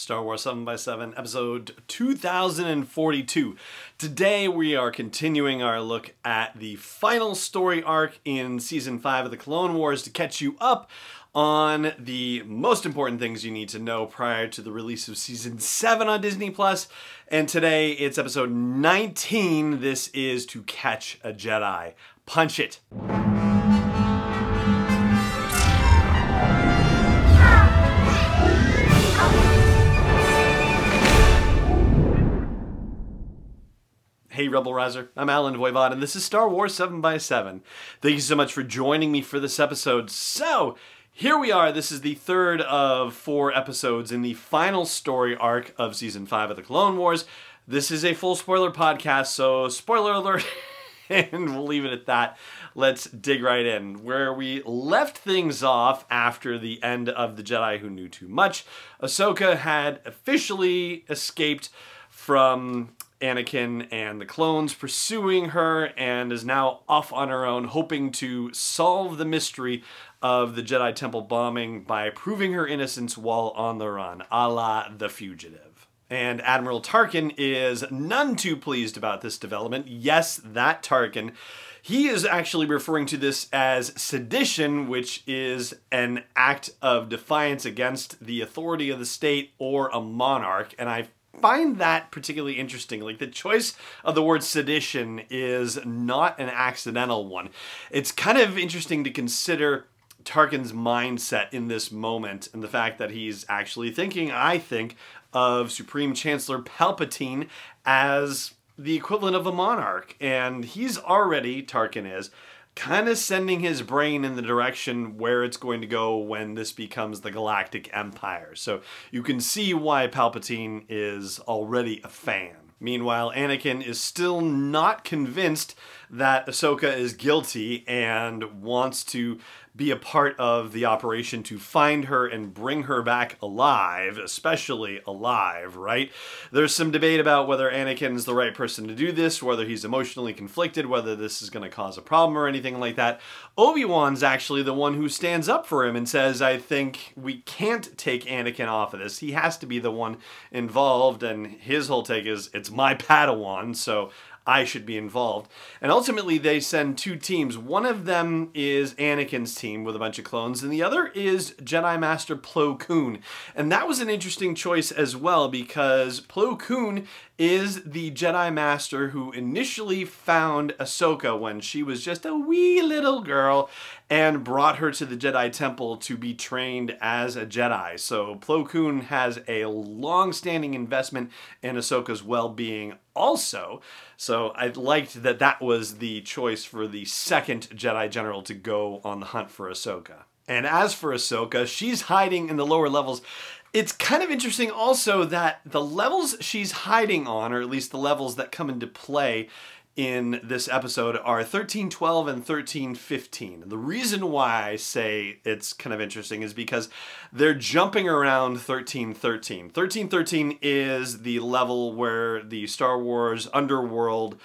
Star Wars 7 by 7 episode 2042. Today we are continuing our look at the final story arc in season 5 of the Clone Wars to catch you up on the most important things you need to know prior to the release of season 7 on Disney Plus. And today it's episode 19. This is To Catch a Jedi. Punch it. Hey, Rebel Rouser. I'm Allen Voivod, and this is Star Wars 7 by 7 Thank you so much for joining me for this episode. So, here we are. This is the third of four episodes in the final story arc of season 5 of the Clone Wars. This is a full spoiler podcast, so spoiler alert, and we'll leave it at that. Let's dig right in. Where we left things off after the end of The Jedi Who Knew Too Much, Ahsoka had officially escaped from Anakin and the clones pursuing her and is now off on her own, hoping to solve the mystery of the Jedi Temple bombing by proving her innocence while on the run, a la The Fugitive. And Admiral Tarkin is none too pleased about this development. Yes, that Tarkin. He is actually referring to this as sedition, which is an act of defiance against the authority of the state or a monarch. And I find that particularly interesting. Like the choice of the word sedition is not an accidental one. It's kind of interesting to consider Tarkin's mindset in this moment and the fact that he's actually thinking, I think, of Supreme Chancellor Palpatine as the equivalent of a monarch. And he's already, Tarkin is, kind of sending his brain in the direction where it's going to go when this becomes the Galactic Empire. So you can see why Palpatine is already a fan. Meanwhile, Anakin is still not convinced that Ahsoka is guilty and wants to be a part of the operation to find her and bring her back alive, especially alive, right? There's some debate about whether Anakin's the right person to do this, whether he's emotionally conflicted, whether this is going to cause a problem or anything like that. Obi-Wan's actually the one who stands up for him and says, I think we can't take Anakin off of this. He has to be the one involved, and his whole take is, it's my Padawan, so I should be involved. And ultimately, they send two teams. One of them is Anakin's team with a bunch of clones, and the other is Jedi Master Plo Koon. And that was an interesting choice as well because Plo Koon is the Jedi Master who initially found Ahsoka when she was just a wee little girl and brought her to the Jedi Temple to be trained as a Jedi. So Plo Koon has a long standing investment in Ahsoka's well being also. So I liked that that was the choice for the second Jedi General to go on the hunt for Ahsoka. And as for Ahsoka, she's hiding in the lower levels it's kind of interesting also that the levels she's hiding on, or at least the levels that come into play in this episode, are 1312 and 1315. The reason why I say it's kind of interesting is because they're jumping around 1313. 1313 is the level where the Star Wars underworld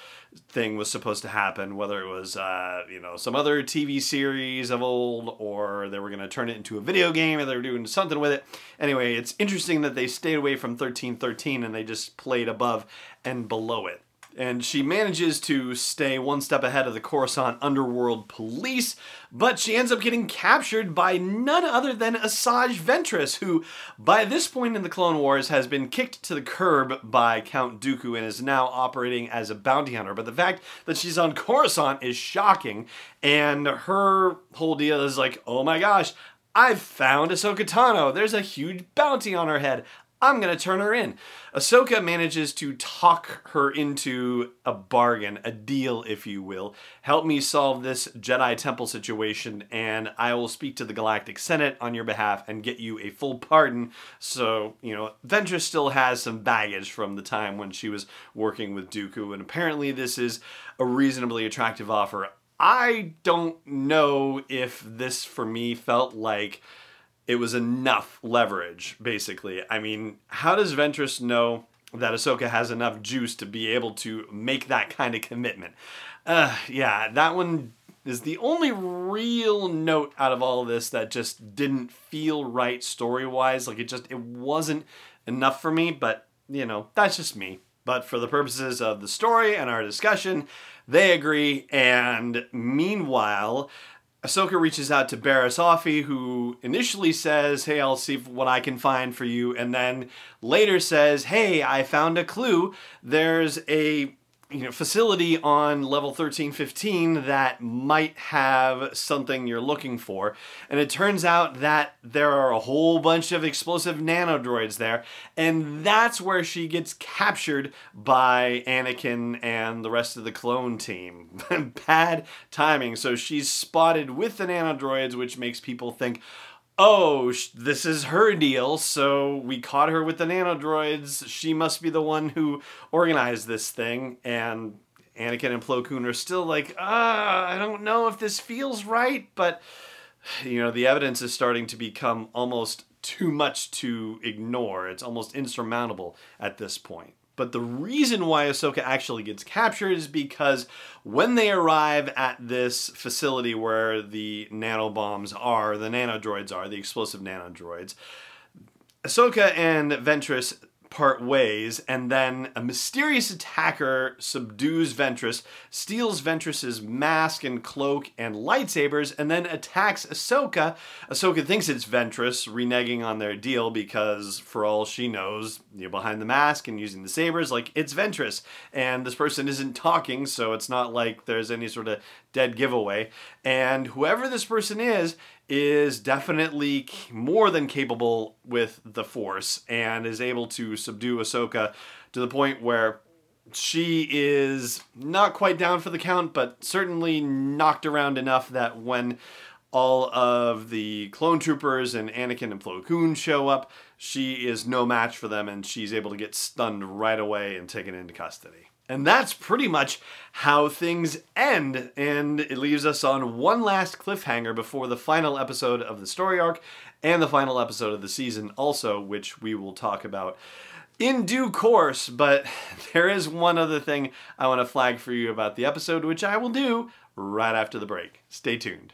thing was supposed to happen, whether it was uh, you know some other TV series of old, or they were going to turn it into a video game, or they were doing something with it. Anyway, it's interesting that they stayed away from thirteen thirteen and they just played above and below it and she manages to stay one step ahead of the Coruscant underworld police, but she ends up getting captured by none other than Asajj Ventress, who, by this point in the Clone Wars, has been kicked to the curb by Count Dooku and is now operating as a bounty hunter. But the fact that she's on Coruscant is shocking, and her whole deal is like, oh my gosh, I've found Ahsoka Tano. There's a huge bounty on her head. I'm going to turn her in. Ahsoka manages to talk her into a bargain, a deal, if you will. Help me solve this Jedi Temple situation, and I will speak to the Galactic Senate on your behalf and get you a full pardon. So, you know, Ventress still has some baggage from the time when she was working with Dooku, and apparently this is a reasonably attractive offer. I don't know if this, for me, felt like it was enough leverage, basically. I mean, how does Ventress know that Ahsoka has enough juice to be able to make that kind of commitment? Uh, yeah, that one is the only real note out of all of this that just didn't feel right story wise. Like it just, it wasn't enough for me, but you know, that's just me. But for the purposes of the story and our discussion, they agree. And meanwhile, Ahsoka reaches out to Barriss Offee, who initially says, Hey, I'll see what I can find for you. And then later says, Hey, I found a clue. There's a you know facility on level 1315 that might have something you're looking for. And it turns out that there are a whole bunch of explosive nanodroids there. And that's where she gets captured by Anakin and the rest of the clone team. Bad timing. So she's spotted with the nanodroids which makes people think oh, this is her deal, so we caught her with the nanodroids. She must be the one who organized this thing. And Anakin and Plo Koon are still like, ah, I don't know if this feels right, but, you know, the evidence is starting to become almost too much to ignore. It's almost insurmountable at this point. But the reason why Ahsoka actually gets captured is because when they arrive at this facility where the nanobombs are, the nanodroids are, the explosive nanodroids, Ahsoka and Ventress part ways, and then a mysterious attacker subdues Ventress, steals Ventress's mask and cloak and lightsabers, and then attacks Ahsoka. Ahsoka thinks it's Ventress, reneging on their deal because, for all she knows, you're behind the mask and using the sabers, like it's Ventress, and this person isn't talking, so it's not like there's any sort of dead giveaway. And whoever this person is, is definitely more than capable with the Force and is able to subdue Ahsoka to the point where she is not quite down for the count, but certainly knocked around enough that when all of the clone troopers and Anakin and Plo Koon show up, she is no match for them and she's able to get stunned right away and taken into custody. And that's pretty much how things end. And it leaves us on one last cliffhanger before the final episode of the story arc and the final episode of the season, also, which we will talk about in due course. But there is one other thing I want to flag for you about the episode, which I will do right after the break. Stay tuned.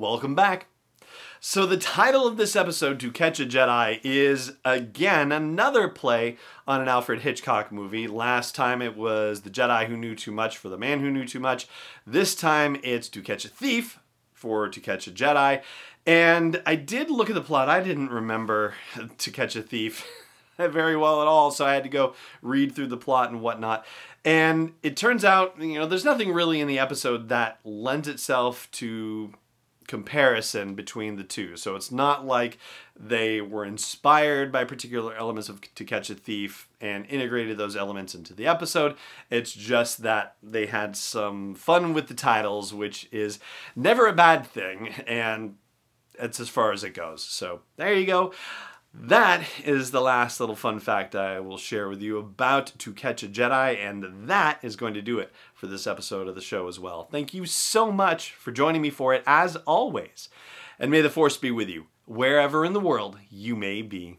Welcome back. So, the title of this episode, To Catch a Jedi, is again another play on an Alfred Hitchcock movie. Last time it was The Jedi Who Knew Too Much for the Man Who Knew Too Much. This time it's To Catch a Thief for To Catch a Jedi. And I did look at the plot, I didn't remember To Catch a Thief very well at all, so I had to go read through the plot and whatnot. And it turns out, you know, there's nothing really in the episode that lends itself to comparison between the two. So it's not like they were inspired by particular elements of To Catch a Thief and integrated those elements into the episode. It's just that they had some fun with the titles, which is never a bad thing, and it's as far as it goes. So there you go. That is the last little fun fact I will share with you about To Catch a Jedi, and that is going to do it for this episode of the show as well. Thank you so much for joining me for it, as always. And may the Force be with you, wherever in the world you may be.